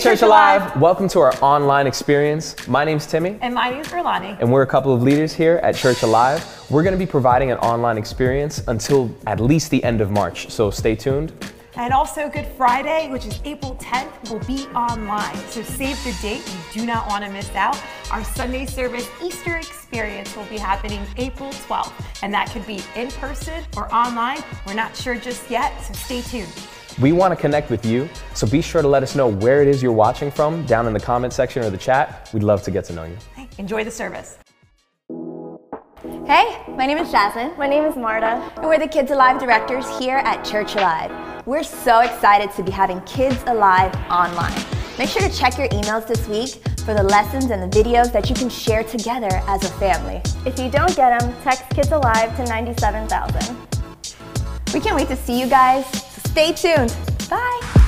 Hey, Church Alive. Welcome to our online experience. My name's Timmy, And my name's Berlani. and we're a couple of leaders here at Church Alive. We're going to be providing an online experience until at least the end of March, so stay tuned. And also Good Friday, which is April 10th, will be online. So save the date. You do not want to miss out. Our Sunday service Easter experience will be happening April 12th. And that could be in person or online. We're not sure just yet, so stay tuned. We want to connect with you, so be sure to let us know where it is you're watching from down in the comment section or the chat. We'd love to get to know you. Hey, enjoy the service. Hey, my name is Jasmine. My name is Marta. And we're the Kids Alive directors here at Church Alive. We're so excited to be having Kids Alive online. Make sure to check your emails this week for the lessons and the videos that you can share together as a family. If you don't get them, text Kids Alive to 97,000. We can't wait to see you guys, so stay tuned. Bye.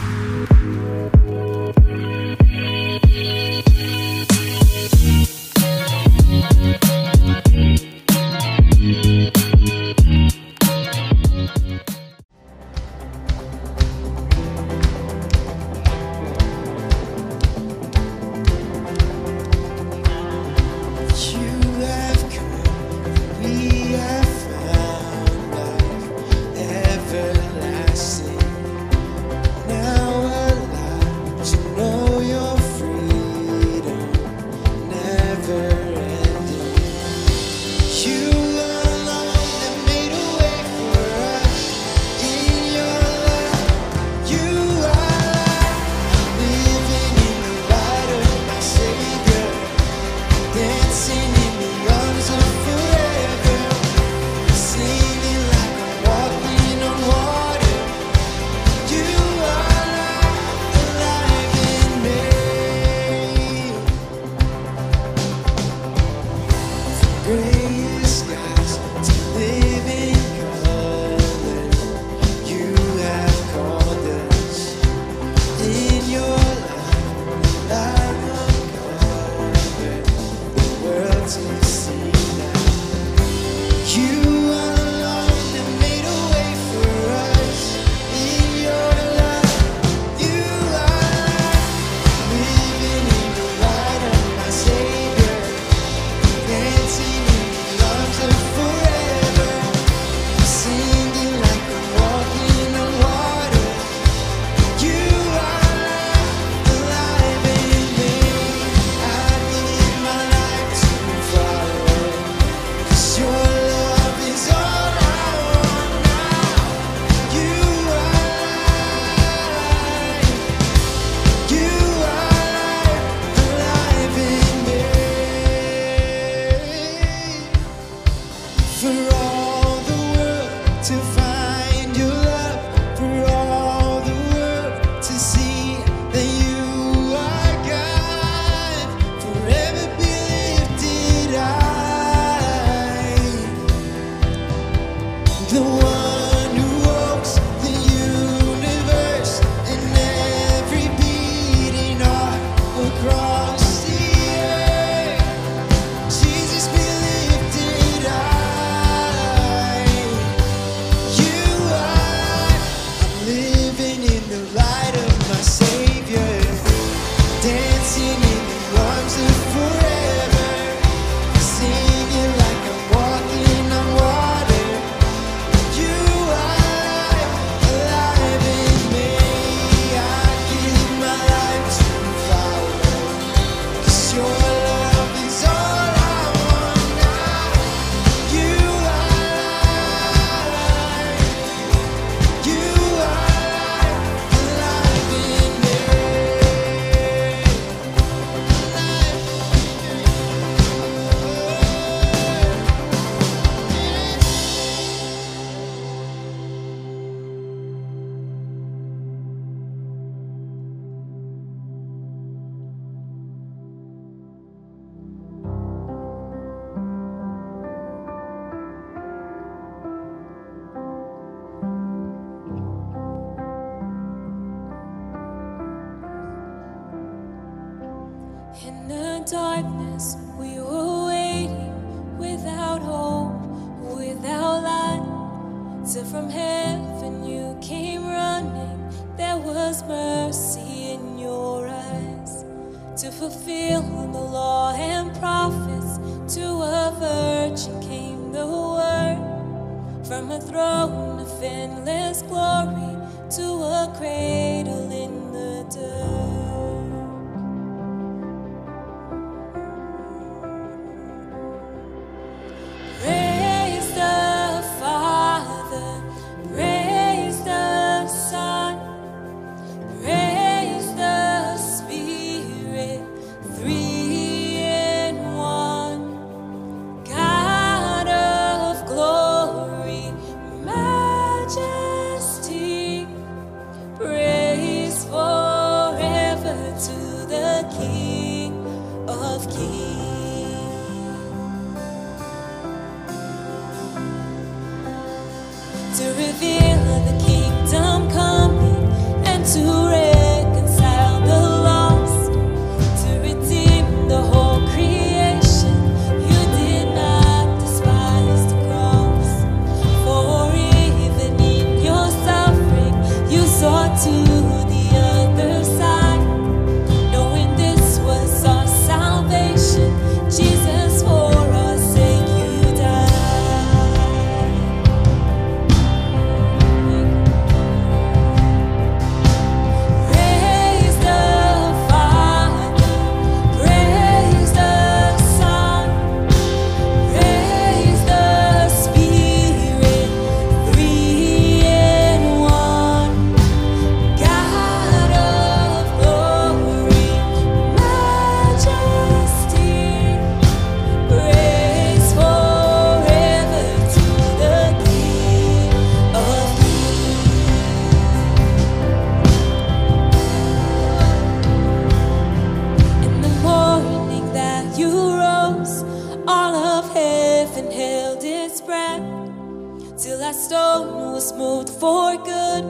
that stone was moved for good,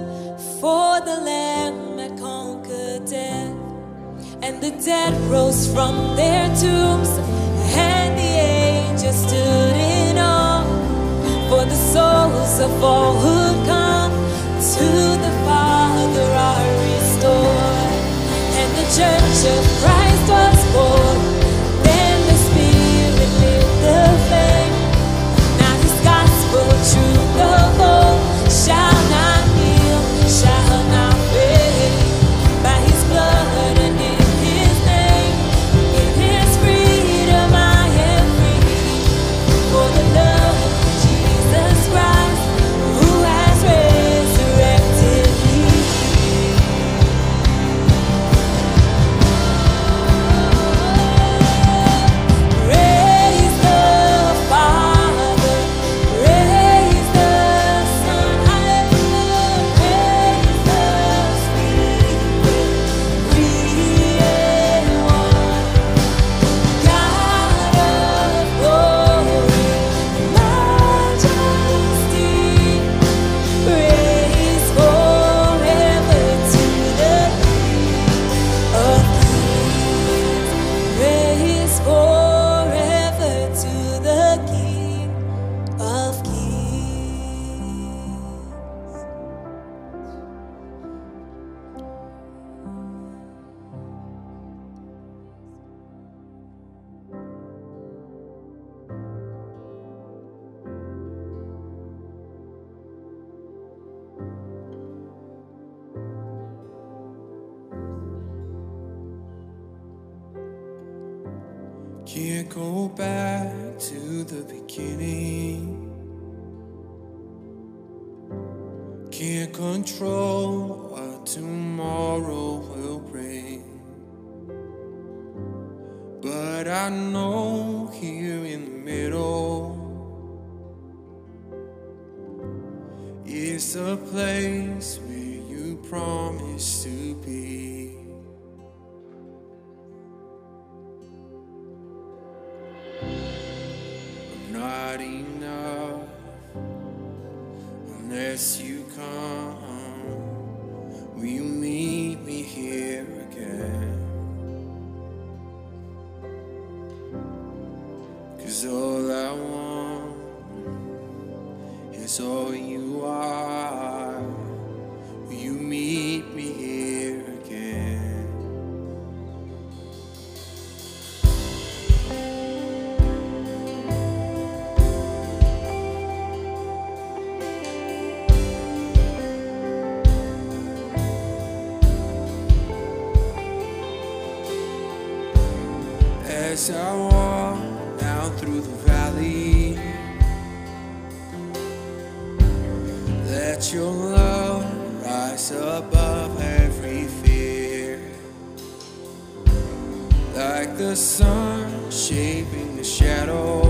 for the Lamb had conquered death. And the dead rose from their tombs, and the angels stood in awe. For the souls of all who come to the Father are restored, and the church of Christ was born. 追逐的梦想。go back to the beginning. Can't control what tomorrow will bring. But I know here in the middle is a place. As I walk down through the valley, let your love rise above every fear. Like the sun shaping the shadow.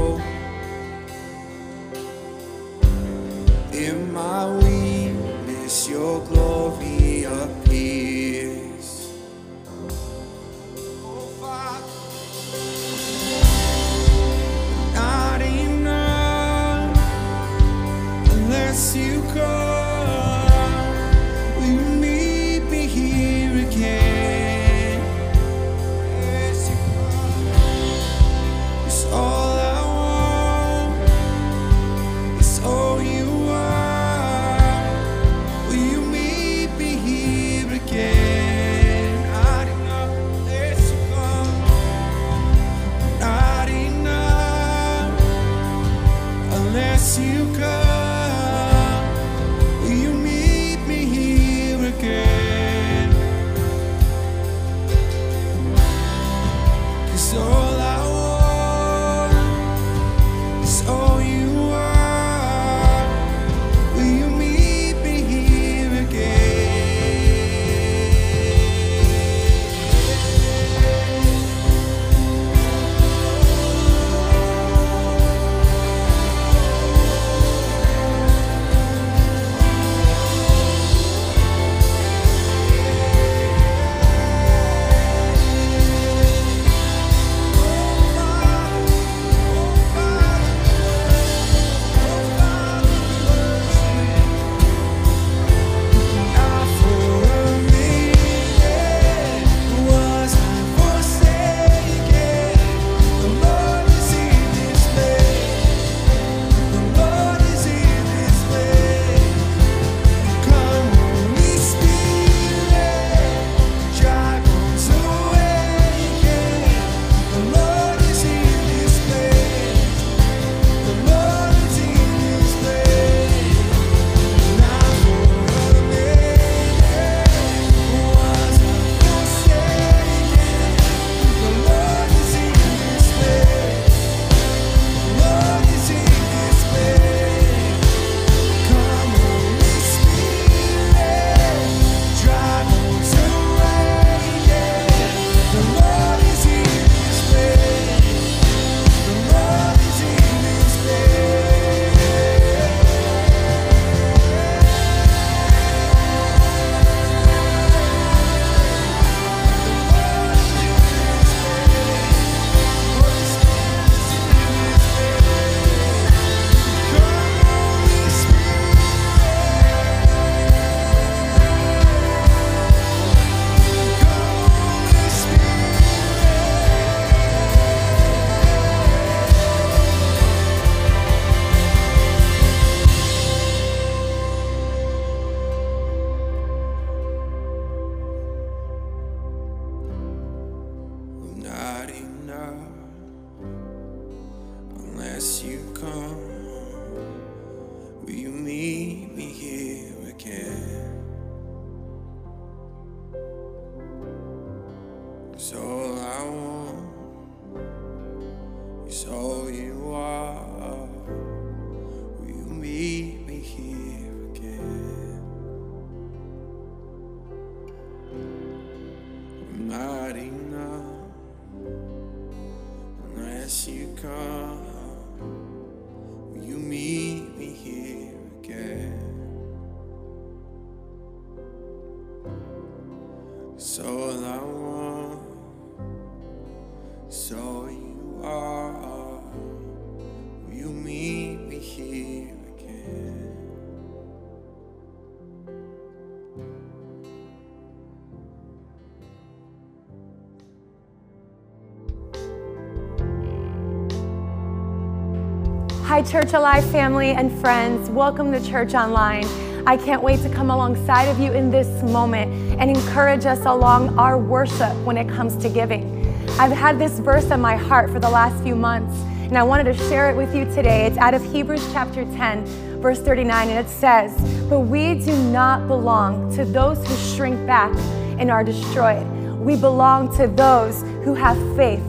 Hi, Church Alive family and friends. Welcome to Church Online. I can't wait to come alongside of you in this moment and encourage us along our worship when it comes to giving. I've had this verse in my heart for the last few months, and I wanted to share it with you today. It's out of Hebrews chapter 10, verse 39, and it says, But we do not belong to those who shrink back and are destroyed. We belong to those who have faith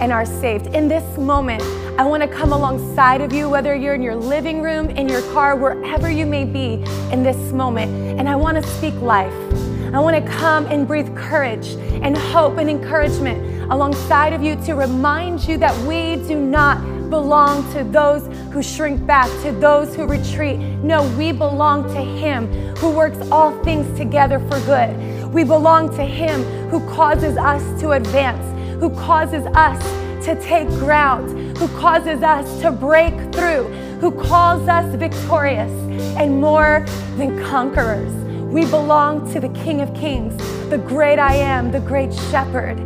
and are saved. In this moment, I want to come alongside of you, whether you're in your living room, in your car, wherever you may be in this moment, and I want to speak life. I want to come and breathe courage and hope and encouragement alongside of you to remind you that we do not belong to those who shrink back, to those who retreat. No, we belong to Him who works all things together for good. We belong to Him who causes us to advance, who causes us to take ground, who causes us to break through, who calls us victorious and more than conquerors. We belong to the King of Kings, the great I am, the great shepherd.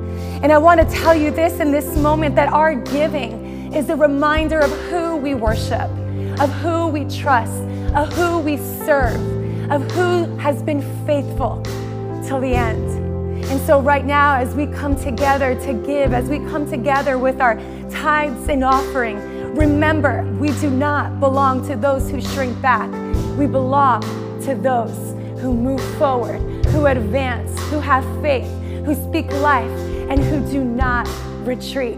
And I want to tell you this in this moment that our giving is a reminder of who we worship, of who we trust, of who we serve, of who has been faithful till the end. And so, right now, as we come together to give, as we come together with our tithes and offering, remember we do not belong to those who shrink back. We belong to those who move forward, who advance, who have faith, who speak life, and who do not retreat.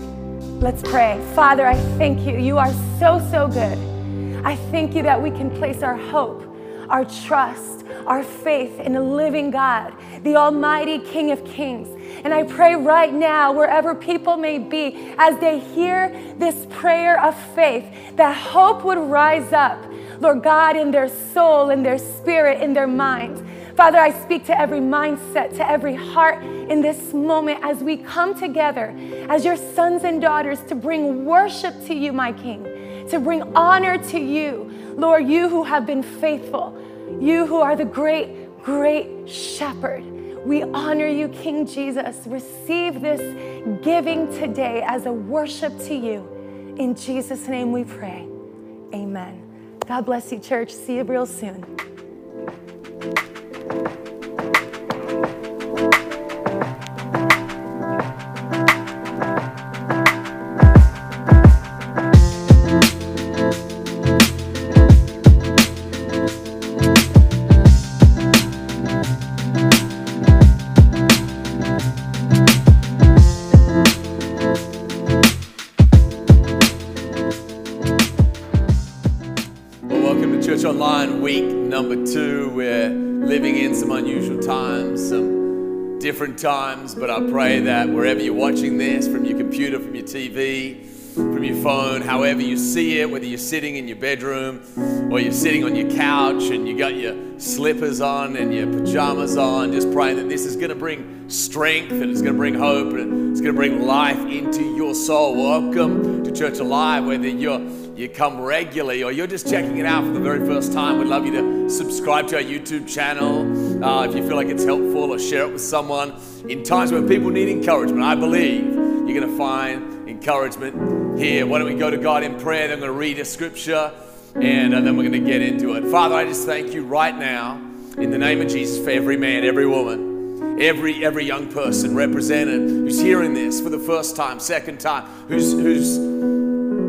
Let's pray. Father, I thank you. You are so, so good. I thank you that we can place our hope, our trust, our faith in the living God, the Almighty King of Kings. And I pray right now, wherever people may be, as they hear this prayer of faith, that hope would rise up, Lord God, in their soul, in their spirit, in their mind. Father, I speak to every mindset, to every heart in this moment as we come together as your sons and daughters to bring worship to you, my King, to bring honor to you, Lord, you who have been faithful, you who are the great, great shepherd. We honor you, King Jesus. Receive this giving today as a worship to you. In Jesus' name we pray. Amen. God bless you, church. See you real soon. Different times, but I pray that wherever you're watching this, from your computer, from your TV, from your phone, however you see it, whether you're sitting in your bedroom or you're sitting on your couch and you got your slippers on and your pajamas on, just praying that this is going to bring strength and it's going to bring hope and it's going to bring life into your soul. Welcome to Church Alive, whether you're you come regularly or you're just checking it out for the very first time, we'd love you to subscribe to our YouTube channel uh, if you feel like it's helpful or share it with someone. In times when people need encouragement, I believe you're going to find encouragement here. Why don't we go to God in prayer? Then I'm going to read a scripture and uh, then we're going to get into it. Father, I just thank you right now in the name of Jesus for every man, every woman, every every young person represented who's hearing this for the first time, second time, who's who's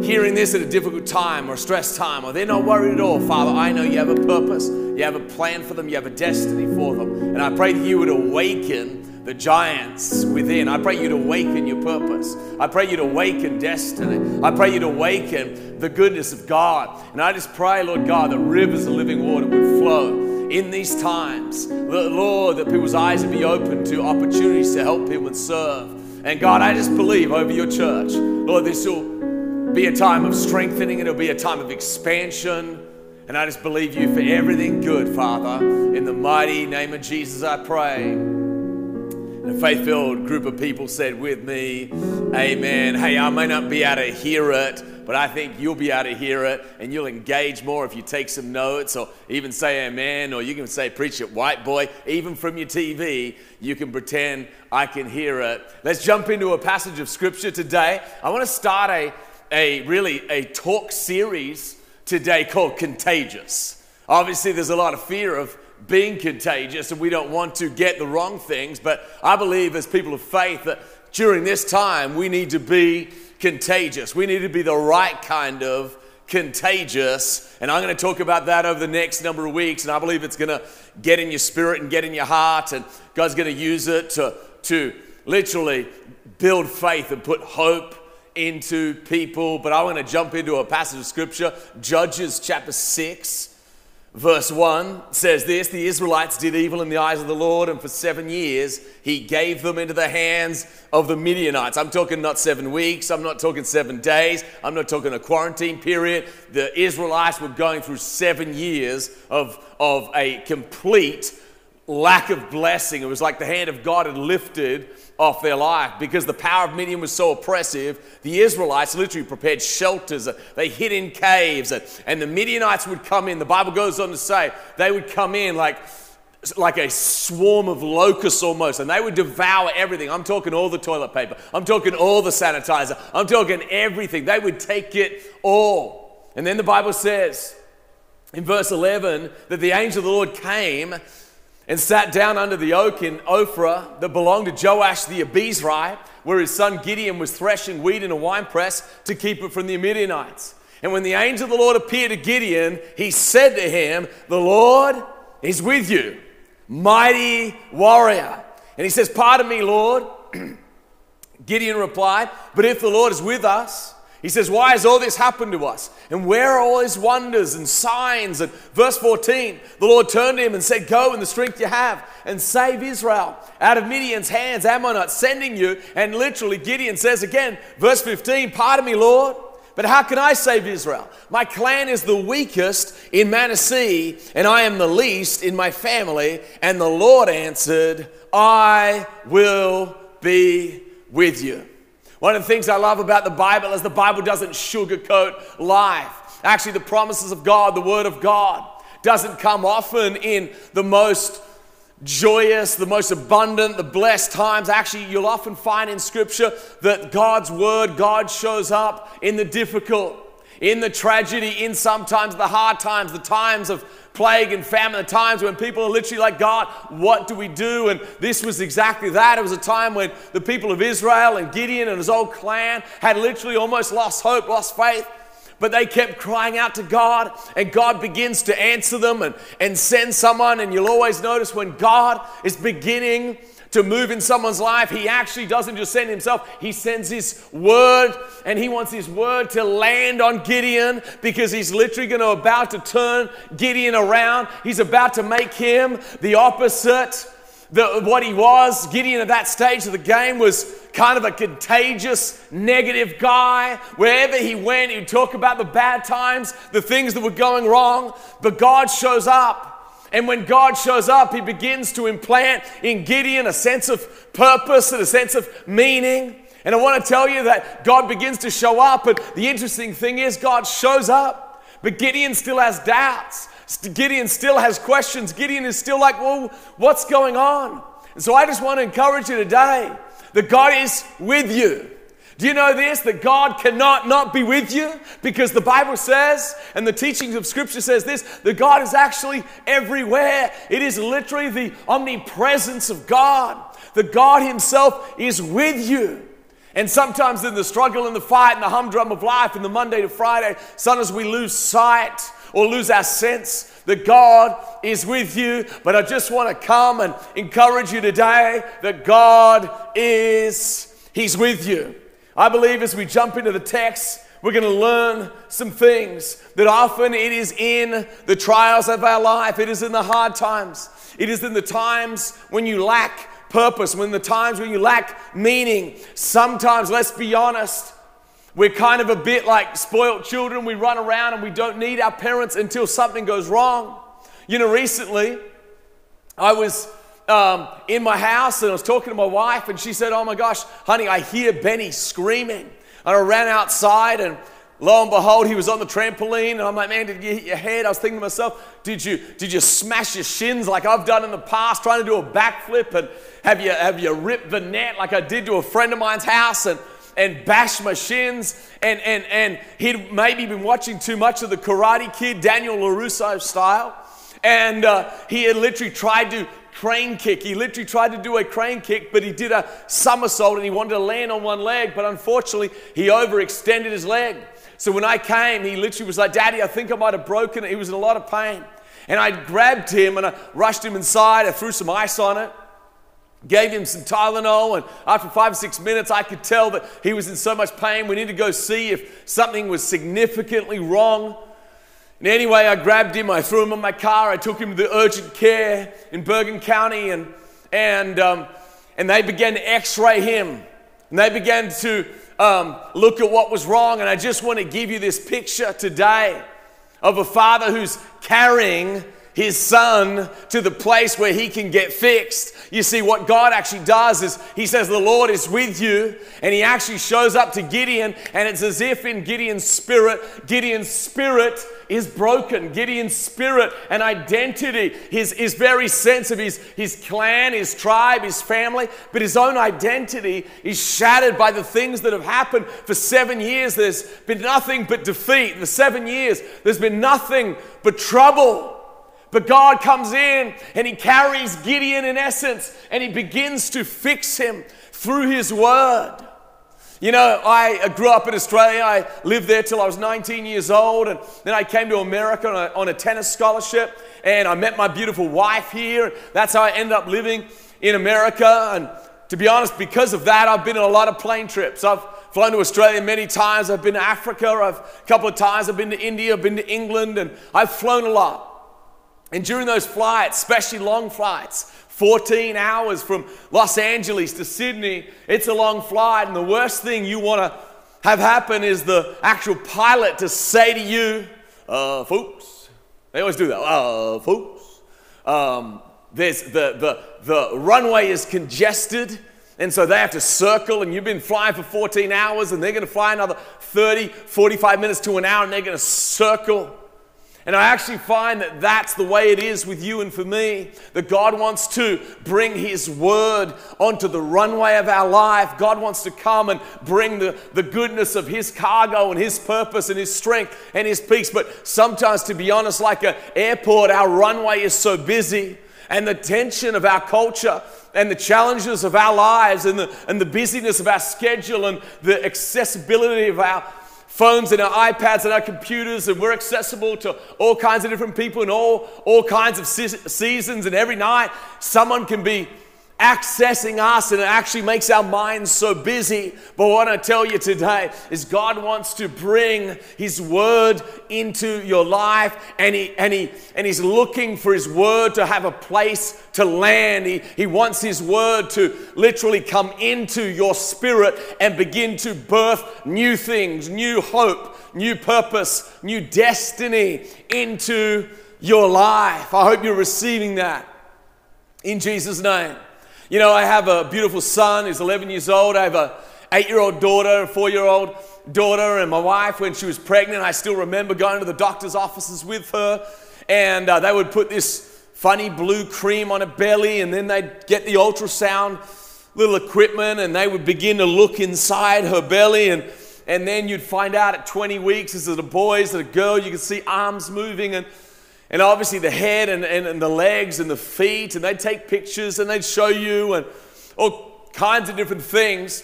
hearing this at a difficult time or a stressed time, or they're not worried at all, Father, I know you have a purpose, you have a plan for them, you have a destiny for them. And I pray that you would awaken the giants within. I pray you'd awaken your purpose. I pray you'd awaken destiny. I pray you'd awaken the goodness of God. And I just pray, Lord God, that rivers of living water would flow in these times. Lord, that people's eyes would be open to opportunities to help people and serve. And God, I just believe over your church, Lord, this will be a time of strengthening, it'll be a time of expansion. And I just believe you for everything good, Father. In the mighty name of Jesus, I pray. And a faith filled group of people said with me, Amen. Hey, I may not be able to hear it, but I think you'll be able to hear it and you'll engage more if you take some notes or even say amen or you can say preach it white boy even from your TV you can pretend I can hear it let's jump into a passage of scripture today I want to start a a really a talk series today called Contagious. Obviously, there's a lot of fear of being contagious, and we don't want to get the wrong things. But I believe, as people of faith, that during this time we need to be contagious. We need to be the right kind of contagious. And I'm going to talk about that over the next number of weeks. And I believe it's going to get in your spirit and get in your heart. And God's going to use it to, to literally build faith and put hope into people, but I want to jump into a passage of scripture. Judges chapter 6, verse 1 says this The Israelites did evil in the eyes of the Lord, and for seven years he gave them into the hands of the Midianites. I'm talking not seven weeks, I'm not talking seven days, I'm not talking a quarantine period. The Israelites were going through seven years of, of a complete lack of blessing. It was like the hand of God had lifted off their life because the power of Midian was so oppressive. The Israelites literally prepared shelters. They hid in caves, and the Midianites would come in. The Bible goes on to say they would come in like like a swarm of locusts almost, and they would devour everything. I'm talking all the toilet paper, I'm talking all the sanitizer, I'm talking everything. They would take it all. And then the Bible says in verse 11 that the angel of the Lord came and sat down under the oak in Ophrah that belonged to Joash the Abiezrite, where his son Gideon was threshing wheat in a winepress to keep it from the Midianites. And when the angel of the Lord appeared to Gideon, he said to him, The Lord is with you, mighty warrior. And he says, Pardon me, Lord. Gideon replied, But if the Lord is with us, he says, Why has all this happened to us? And where are all his wonders and signs? And verse 14, the Lord turned to him and said, Go in the strength you have and save Israel out of Midian's hands. Am I not sending you? And literally, Gideon says again, verse 15, Pardon me, Lord. But how can I save Israel? My clan is the weakest in Manasseh, and I am the least in my family. And the Lord answered, I will be with you. One of the things I love about the Bible is the Bible doesn't sugarcoat life. Actually, the promises of God, the Word of God, doesn't come often in the most joyous, the most abundant, the blessed times. Actually, you'll often find in Scripture that God's Word, God shows up in the difficult, in the tragedy, in sometimes the hard times, the times of plague and famine, the times when people are literally like, God, what do we do? And this was exactly that. It was a time when the people of Israel and Gideon and his old clan had literally almost lost hope, lost faith. But they kept crying out to God, and God begins to answer them and, and send someone. And you'll always notice when God is beginning to move in someone's life, he actually doesn't just send himself, he sends his word, and he wants his word to land on Gideon because he's literally going to about to turn Gideon around. He's about to make him the opposite. The, what he was, Gideon at that stage of the game was kind of a contagious, negative guy. Wherever he went, he would talk about the bad times, the things that were going wrong. But God shows up and when God shows up, He begins to implant in Gideon a sense of purpose and a sense of meaning. And I want to tell you that God begins to show up. And the interesting thing is, God shows up, but Gideon still has doubts. Gideon still has questions. Gideon is still like, well, what's going on? And so I just want to encourage you today that God is with you. Do you know this? That God cannot not be with you? Because the Bible says, and the teachings of Scripture says this, that God is actually everywhere. It is literally the omnipresence of God. That God Himself is with you. And sometimes in the struggle and the fight and the humdrum of life, in the Monday to Friday, sometimes we lose sight or lose our sense that God is with you. But I just want to come and encourage you today that God is, He's with you. I believe as we jump into the text, we're going to learn some things that often it is in the trials of our life, it is in the hard times, it is in the times when you lack purpose, when the times when you lack meaning. Sometimes, let's be honest, we're kind of a bit like spoiled children. We run around and we don't need our parents until something goes wrong. You know, recently I was um, in my house and I was talking to my wife, and she said, Oh my gosh, honey, I hear Benny screaming. And I ran outside, and lo and behold, he was on the trampoline. And I'm like, Man, did you hit your head? I was thinking to myself, Did you, did you smash your shins like I've done in the past, trying to do a backflip? And have you, have you ripped the net like I did to a friend of mine's house? And and bash my shins. And, and, and he'd maybe been watching too much of the Karate Kid, Daniel LaRusso style. And uh, he had literally tried to crane kick. He literally tried to do a crane kick, but he did a somersault and he wanted to land on one leg, but unfortunately, he overextended his leg. So when I came, he literally was like, Daddy, I think I might have broken it. He was in a lot of pain. And I grabbed him and I rushed him inside. I threw some ice on it. Gave him some Tylenol, and after five or six minutes, I could tell that he was in so much pain. We need to go see if something was significantly wrong. And anyway, I grabbed him, I threw him in my car, I took him to the urgent care in Bergen County, and, and, um, and they began to x ray him. And they began to um, look at what was wrong. And I just want to give you this picture today of a father who's carrying his son to the place where he can get fixed. You see, what God actually does is he says, The Lord is with you, and he actually shows up to Gideon, and it's as if in Gideon's spirit, Gideon's spirit is broken. Gideon's spirit and identity, his, his very sense of his, his clan, his tribe, his family, but his own identity is shattered by the things that have happened. For seven years, there's been nothing but defeat. For seven years, there's been nothing but trouble. But God comes in and He carries Gideon in essence and He begins to fix him through His word. You know, I grew up in Australia. I lived there till I was 19 years old. And then I came to America on a, on a tennis scholarship. And I met my beautiful wife here. That's how I ended up living in America. And to be honest, because of that, I've been on a lot of plane trips. I've flown to Australia many times. I've been to Africa. I've, a couple of times I've been to India. I've been to England. And I've flown a lot. And during those flights, especially long flights, 14 hours from Los Angeles to Sydney, it's a long flight. And the worst thing you want to have happen is the actual pilot to say to you, uh, folks, they always do that, uh, folks, um, there's the, the, the runway is congested. And so they have to circle, and you've been flying for 14 hours, and they're going to fly another 30, 45 minutes to an hour, and they're going to circle. And I actually find that that's the way it is with you and for me. That God wants to bring His word onto the runway of our life. God wants to come and bring the, the goodness of His cargo and His purpose and His strength and His peace. But sometimes, to be honest, like an airport, our runway is so busy and the tension of our culture and the challenges of our lives and the, and the busyness of our schedule and the accessibility of our phones and our iPads and our computers, and we're accessible to all kinds of different people in all, all kinds of seasons. And every night, someone can be accessing us, and it actually makes our minds so busy. But what I tell you today is God wants to bring His Word into your life, and He and He and He's looking for His Word to have a place to land. He, he wants His Word to literally come into your spirit and begin to birth new things, new hope, new purpose, new destiny into your life. I hope you're receiving that in Jesus' name. You know, I have a beautiful son who's 11 years old. I have a eight-year-old daughter, a four-year-old daughter, and my wife, when she was pregnant, I still remember going to the doctor's offices with her, and uh, they would put this funny blue cream on her belly, and then they'd get the ultrasound little equipment, and they would begin to look inside her belly, and and then you'd find out at 20 weeks, is it a boy, is it a girl? You could see arms moving, and and obviously the head and, and, and, the legs and the feet, and they'd take pictures and they'd show you and all kinds of different things.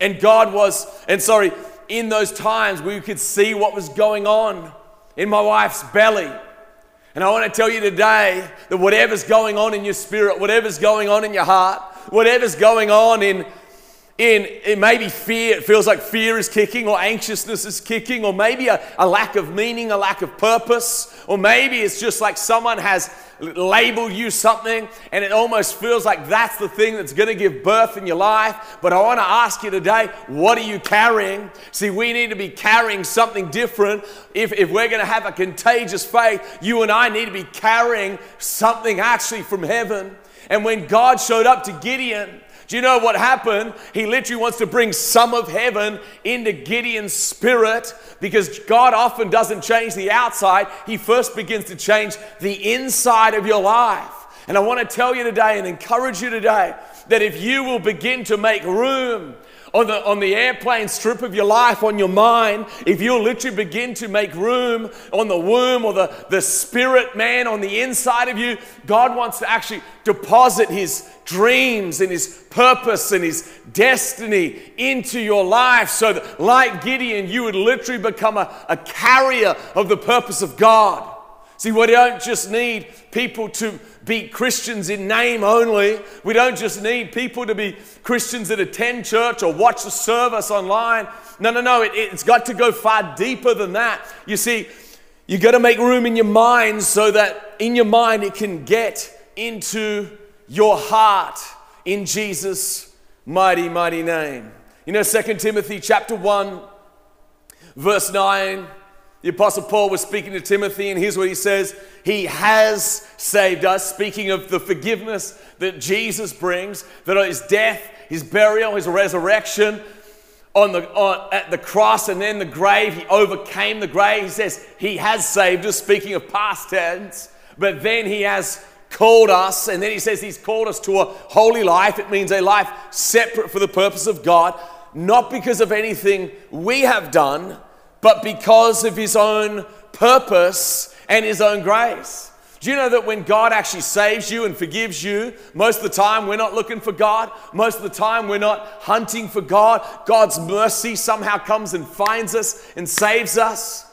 And God was, and sorry, in those times we could see what was going on in my wife's belly. And I want to tell you today that whatever's going on in your spirit, whatever's going on in your heart, whatever's going on in in it maybe fear, it feels like fear is kicking, or anxiousness is kicking, or maybe a, a lack of meaning, a lack of purpose, or maybe it's just like someone has labeled you something and it almost feels like that's the thing that's going to give birth in your life. But I want to ask you today, what are you carrying? See, we need to be carrying something different. If, if we're going to have a contagious faith, you and I need to be carrying something actually from heaven. And when God showed up to Gideon, do you know what happened? He literally wants to bring some of heaven into Gideon's spirit because God often doesn't change the outside. He first begins to change the inside of your life. And I want to tell you today and encourage you today that if you will begin to make room on the, on the airplane strip of your life, on your mind, if you'll literally begin to make room on the womb or the, the spirit man on the inside of you, God wants to actually deposit His dreams and His purpose and His destiny into your life so that, like Gideon, you would literally become a, a carrier of the purpose of God. See, we don't just need people to be Christians in name only. We don't just need people to be Christians that attend church or watch the service online. No, no, no. It, it's got to go far deeper than that. You see, you got to make room in your mind so that in your mind it can get into your heart in Jesus' mighty, mighty name. You know, 2 Timothy chapter 1, verse 9, the Apostle Paul was speaking to Timothy, and here's what he says He has saved us, speaking of the forgiveness that Jesus brings, that his death, his burial, his resurrection, on the, on, at the cross and then the grave, he overcame the grave. He says, He has saved us, speaking of past tense, but then He has called us, and then He says He's called us to a holy life. It means a life separate for the purpose of God, not because of anything we have done, but because of His own purpose and His own grace. Do you know that when God actually saves you and forgives you, most of the time we're not looking for God. Most of the time we're not hunting for God. God's mercy somehow comes and finds us and saves us.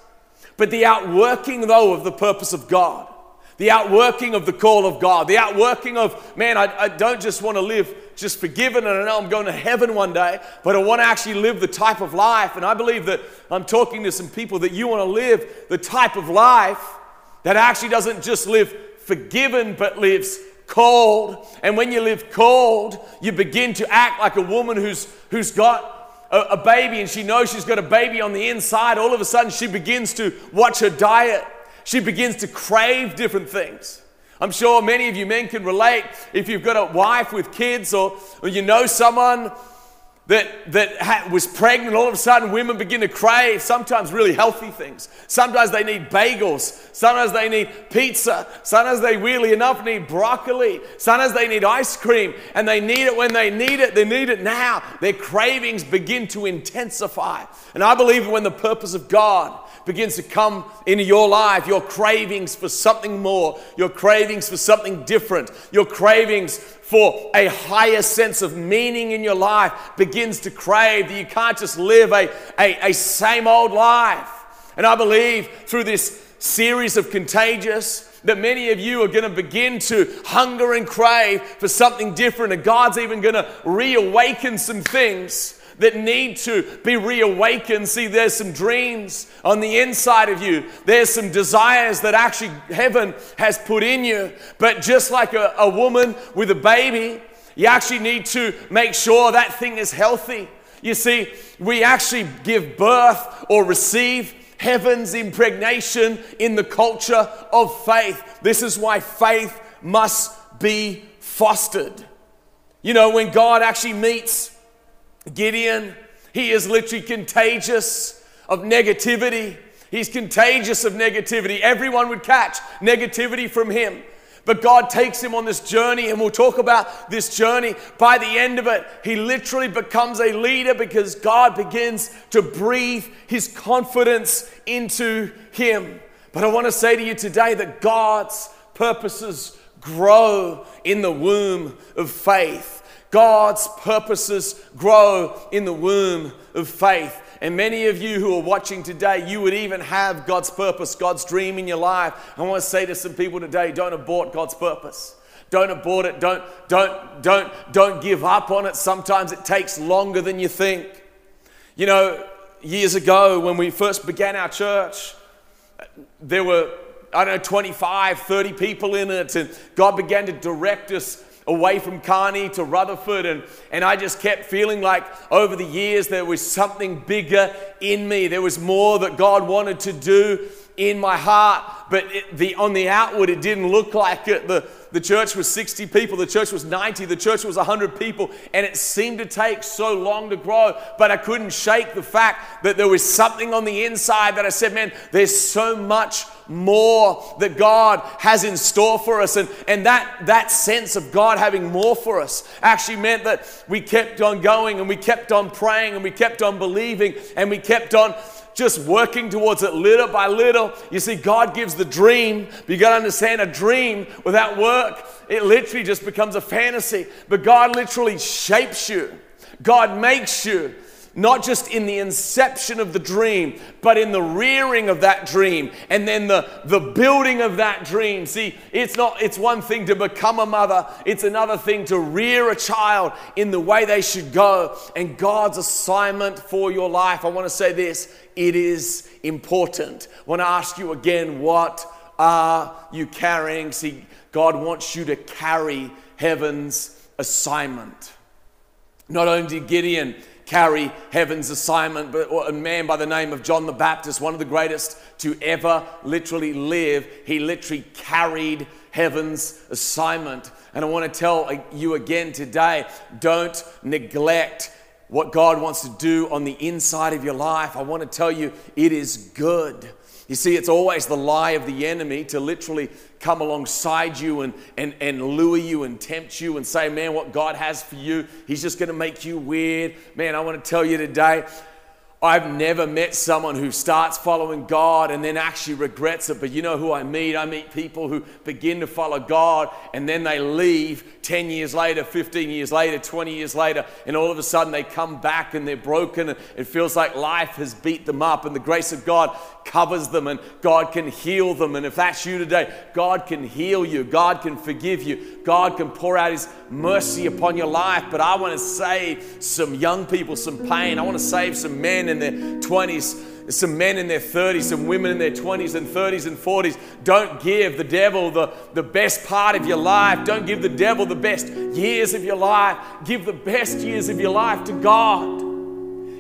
But the outworking, though, of the purpose of God, the outworking of the call of God, the outworking of, man, I, I don't just want to live just forgiven and I know I'm going to heaven one day, but I want to actually live the type of life. And I believe that I'm talking to some people that you want to live the type of life that actually doesn't just live forgiven but lives called. And when you live called, you begin to act like a woman who's, who's got a, a baby and she knows she's got a baby on the inside. All of a sudden, she begins to watch her diet, she begins to crave different things. I'm sure many of you men can relate if you've got a wife with kids or, or you know someone that, that ha- was pregnant, all of a sudden women begin to crave sometimes really healthy things. Sometimes they need bagels. Sometimes they need pizza. Sometimes they really enough need broccoli. Sometimes they need ice cream. And they need it when they need it. They need it now. Their cravings begin to intensify. And I believe when the purpose of God begins to come into your life, your cravings for something more, your cravings for something different, your cravings for a higher sense of meaning in your life begins to crave that you can't just live a, a, a same old life. And I believe through this series of contagious, that many of you are going to begin to hunger and crave for something different, and God's even going to reawaken some things that need to be reawakened. See, there's some dreams on the inside of you, there's some desires that actually heaven has put in you. But just like a, a woman with a baby, you actually need to make sure that thing is healthy. You see, we actually give birth or receive heaven's impregnation in the culture of faith. This is why faith must be fostered. You know, when God actually meets Gideon, he is literally contagious of negativity. He's contagious of negativity. Everyone would catch negativity from him. But God takes him on this journey, and we'll talk about this journey. By the end of it, he literally becomes a leader because God begins to breathe his confidence into him. But I want to say to you today that God's purposes grow in the womb of faith. God's purposes grow in the womb of faith. And many of you who are watching today, you would even have God's purpose, God's dream in your life. I want to say to some people today, don't abort God's purpose. Don't abort it. Don't, don't, don't, don't give up on it. Sometimes it takes longer than you think. You know, years ago when we first began our church, there were, I don't know, 25, 30 people in it, and God began to direct us away from Kearny to Rutherford. And, and I just kept feeling like over the years there was something bigger in me. There was more that God wanted to do in my heart. But it, the, on the outward, it didn't look like it. The, the church was 60 people, the church was 90, the church was 100 people, and it seemed to take so long to grow. But I couldn't shake the fact that there was something on the inside that I said, man, there's so much more that God has in store for us. And, and that, that sense of God having more for us actually meant that we kept on going and we kept on praying and we kept on believing and we kept on just working towards it little by little. You see, God gives the dream, but you got to understand a dream without work, it literally just becomes a fantasy. But God literally shapes you, God makes you. Not just in the inception of the dream, but in the rearing of that dream and then the, the building of that dream. See, it's not it's one thing to become a mother, it's another thing to rear a child in the way they should go. And God's assignment for your life, I want to say this, it is important. I want to ask you again, what are you carrying? See, God wants you to carry heaven's assignment. Not only Gideon carry heaven's assignment, but a man by the name of John the Baptist, one of the greatest to ever literally live, he literally carried heaven's assignment. And I want to tell uh, you again today don't neglect what God wants to do on the inside of your life. I want to tell you it is good. You see, it's always the lie of the enemy to literally come alongside you and, and, and lure you and tempt you and say, man, what God has for you, He's just going to make you weird. Man, I want to tell you today, I've never met someone who starts following God and then actually regrets it. But you know who I meet? I meet people who begin to follow God and then they leave 10 years later, 15 years later, 20 years later, and all of a sudden they come back and they're broken. And it feels like life has beat them up, and the grace of God covers them, and God can heal them. And if that's you today, God can heal you, God can forgive you, God can pour out His mercy upon your life. But I want to save some young people some pain. I want to save some men in their 20s some men in their 30s, some women in their 20s and 30s and 40s. Don't give the devil the, the best part of your life. Don't give the devil the best years of your life. Give the best years of your life to God.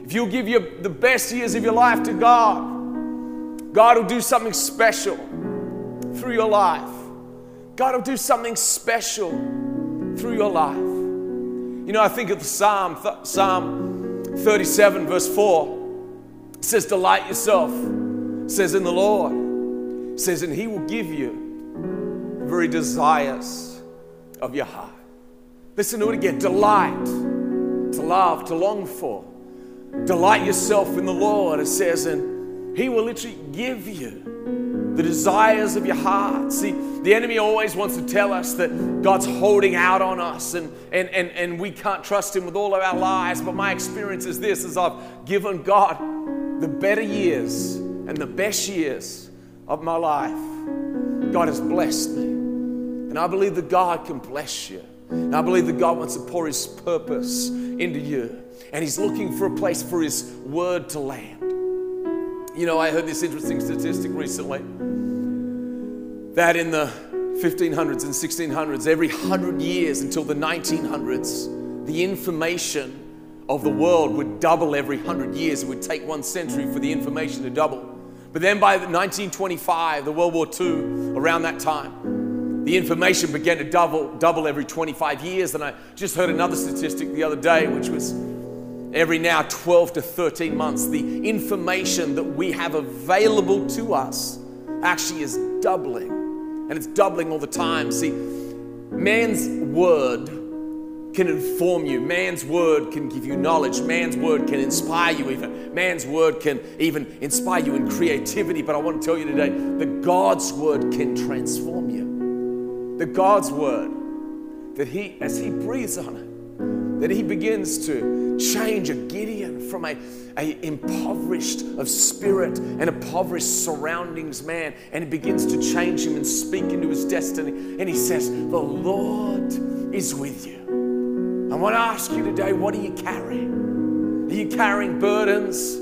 If you'll give your, the best years of your life to God, God will do something special through your life. God will do something special through your life. You know, I think of the Psalm, th- Psalm 37, verse 4 It says, Delight yourself, says in the Lord, says, and He will give you the very desires of your heart. Listen to it again delight, to love, to long for. Delight yourself in the Lord, it says, and He will literally give you the desires of your heart. See, the enemy always wants to tell us that God's holding out on us and, and, and, and we can't trust Him with all of our lives. But my experience is this as I've given God the better years and the best years of my life, God has blessed me. And I believe that God can bless you. And I believe that God wants to pour His purpose into you. And He's looking for a place for His word to land. You know, I heard this interesting statistic recently that in the 1500s and 1600s, every 100 years until the 1900s, the information of the world would double every 100 years. It would take one century for the information to double. But then by 1925, the World War II, around that time, the information began to double, double every 25 years. And I just heard another statistic the other day, which was every now 12 to 13 months, the information that we have available to us actually is doubling. And it's doubling all the time. See, man's word can inform you. Man's word can give you knowledge. Man's word can inspire you, even. Man's word can even inspire you in creativity. But I want to tell you today that God's word can transform you. The God's word, that He, as He breathes on it, that He begins to change a Gideon from a, a impoverished of spirit and impoverished surroundings man, and He begins to change him and speak into his destiny. And He says, The Lord is with you. I want to ask you today what are you carrying? Are you carrying burdens?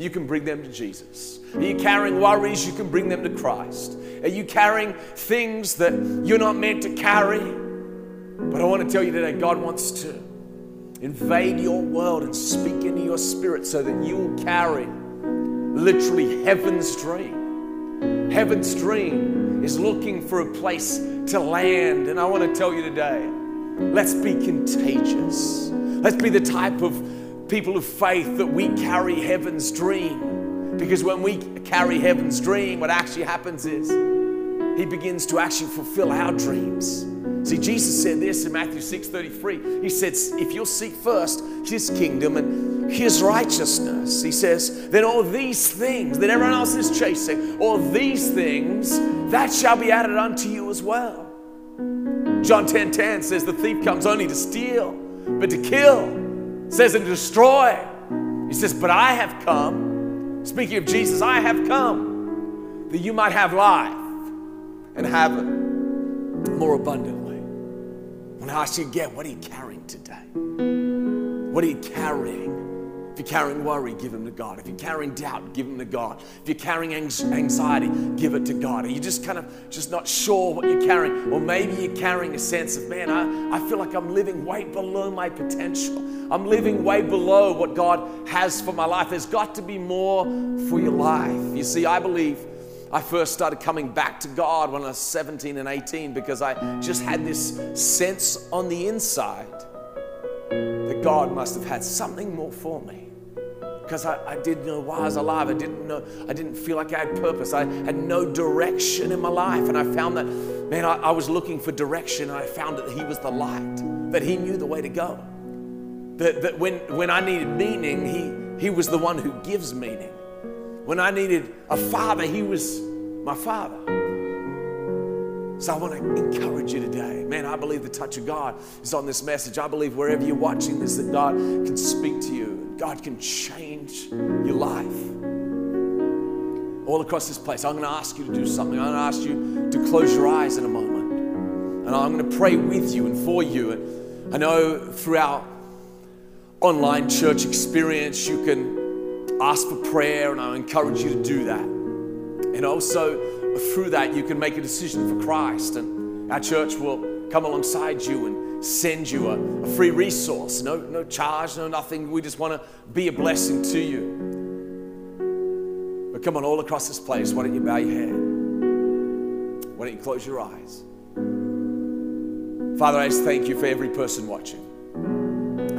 You can bring them to Jesus. Are you carrying worries? You can bring them to Christ. Are you carrying things that you're not meant to carry? But I want to tell you today, God wants to invade your world and speak into your spirit so that you will carry literally heaven's dream. Heaven's dream is looking for a place to land. And I want to tell you today, Let's be contagious. Let's be the type of people of faith that we carry heaven's dream. Because when we carry heaven's dream, what actually happens is He begins to actually fulfill our dreams. See, Jesus said this in Matthew 6:33. He said, If you'll seek first His kingdom and His righteousness, He says, then all these things that everyone else is chasing, all these things, that shall be added unto you as well. John 10 10 says, The thief comes only to steal, but to kill, says, and destroy. He says, But I have come, speaking of Jesus, I have come that you might have life and have it more abundantly. I want to ask you again, what are you carrying today? What are you carrying? If you're carrying worry, give them to God. If you're carrying doubt, give them to God. If you're carrying anxiety, give it to God. Are you just kind of just not sure what you're carrying? Or maybe you're carrying a sense of, man, I, I feel like I'm living way below my potential. I'm living way below what God has for my life. There's got to be more for your life. You see, I believe I first started coming back to God when I was 17 and 18 because I just had this sense on the inside that God must have had something more for me. Because I, I didn't know why I was alive. I didn't know, I didn't feel like I had purpose. I had no direction in my life. And I found that, man, I, I was looking for direction and I found that He was the light, that He knew the way to go. That, that when, when I needed meaning, he, he was the one who gives meaning. When I needed a father, He was my father. So I want to encourage you today. Man, I believe the touch of God is on this message. I believe wherever you're watching this, that God can speak to you. God can change your life. All across this place, I'm going to ask you to do something. I'm going to ask you to close your eyes in a moment. And I'm going to pray with you and for you. And I know through our online church experience, you can ask for prayer, and I encourage you to do that. And also, through that, you can make a decision for Christ. And our church will come alongside you and send you a, a free resource. No, no charge, no nothing. We just want to be a blessing to you. But come on, all across this place, why don't you bow your head? Why don't you close your eyes? Father, I just thank you for every person watching.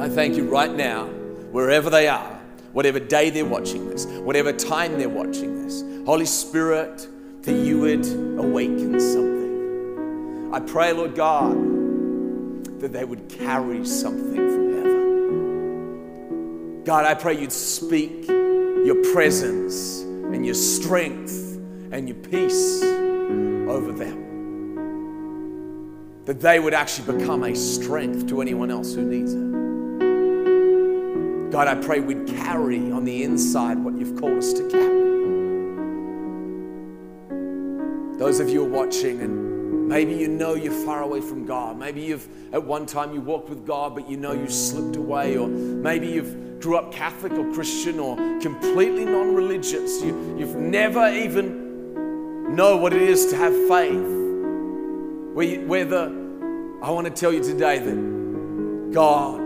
I thank you right now, wherever they are, whatever day they're watching this, whatever time they're watching this. Holy Spirit, that you would awaken something. I pray, Lord God, that they would carry something from heaven. God, I pray you'd speak your presence and your strength and your peace over them. That they would actually become a strength to anyone else who needs it. God, I pray we'd carry on the inside what you've called us to carry. Those of you who are watching and maybe you know you're far away from God. Maybe you've at one time you walked with God, but you know you slipped away, or maybe you've grew up Catholic or Christian or completely non-religious. You, you've never even know what it is to have faith. The, I want to tell you today that God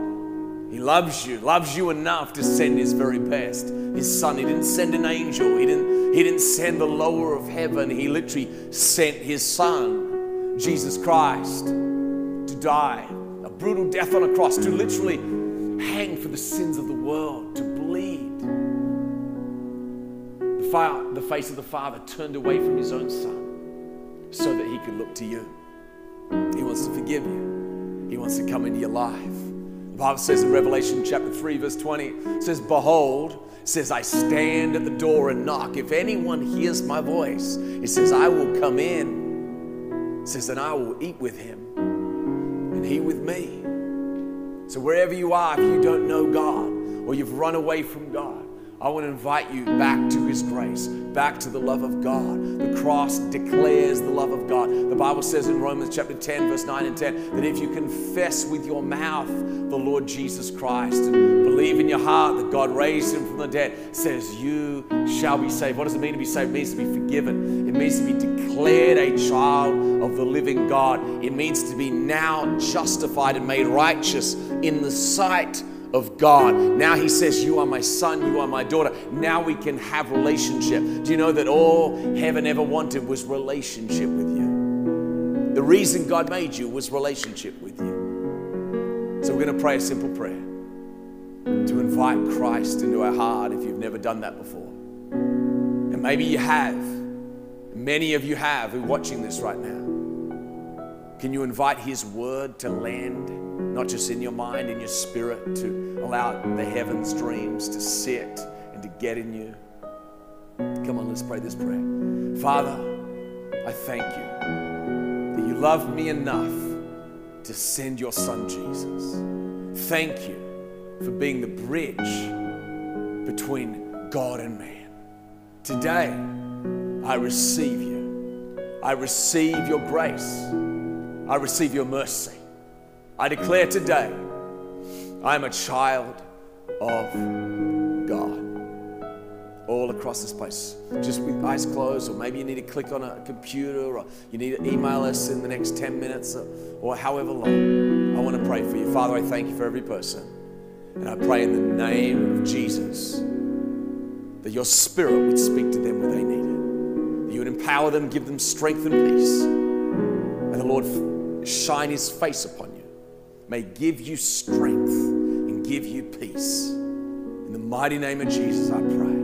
he loves you, loves you enough to send his very best. His son, he didn't send an angel, he didn't, he didn't send the lower of heaven. He literally sent his son, Jesus Christ, to die a brutal death on a cross, to literally hang for the sins of the world, to bleed. The, fire, the face of the Father turned away from his own son so that he could look to you. He wants to forgive you. He wants to come into your life. The Bible says in Revelation chapter 3, verse 20, it says, Behold, says, I stand at the door and knock. If anyone hears my voice, it says, I will come in. It says, and I will eat with him, and he with me. So wherever you are, if you don't know God, or you've run away from God, I want to invite you back to His grace, back to the love of God. The cross declares the love of God. The Bible says in Romans chapter 10, verse 9 and 10, that if you confess with your mouth the Lord Jesus Christ and believe in your heart that God raised him from the dead, says you shall be saved. What does it mean to be saved? It means to be forgiven. It means to be declared a child of the living God. It means to be now justified and made righteous in the sight of God. Now he says, You are my son, you are my daughter. Now we can have relationship. Do you know that all heaven ever wanted was relationship with you? The reason God made you was relationship with you. So we're going to pray a simple prayer to invite Christ into our heart if you've never done that before. And maybe you have. Many of you have who are watching this right now. Can you invite His word to land, not just in your mind, in your spirit, to allow the heavens' dreams to sit and to get in you? Come on, let's pray this prayer. Father, I thank you that you love me enough to send your son Jesus. Thank you for being the bridge between God and man. Today, I receive you. I receive your grace. I receive your mercy. I declare today, I am a child of God. All across this place, just with eyes closed, or maybe you need to click on a computer, or you need to email us in the next 10 minutes, or, or however long. I want to pray for you. Father, I thank you for every person. And I pray in the name of Jesus that your spirit would speak to them where they need it. That you would empower them, give them strength and peace. May the Lord shine his face upon you. May give you strength and give you peace. In the mighty name of Jesus, I pray.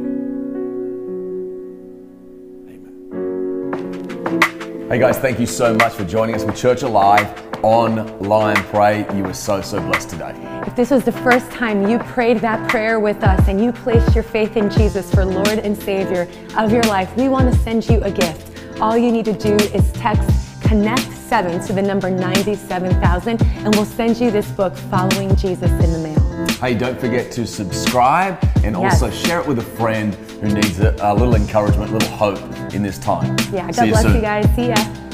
Amen. Hey guys, thank you so much for joining us for Church Alive online pray. You were so, so blessed today. If this was the first time you prayed that prayer with us and you placed your faith in Jesus for Lord and Savior of your life, we want to send you a gift. All you need to do is text Connect 7 to the number 97,000 and we'll send you this book, Following Jesus in the Mail. Hey, don't forget to subscribe and Yes. also share it with a friend who needs a, a little encouragement, a little hope in this time. Yeah, See God you bless soon. you guys. See ya.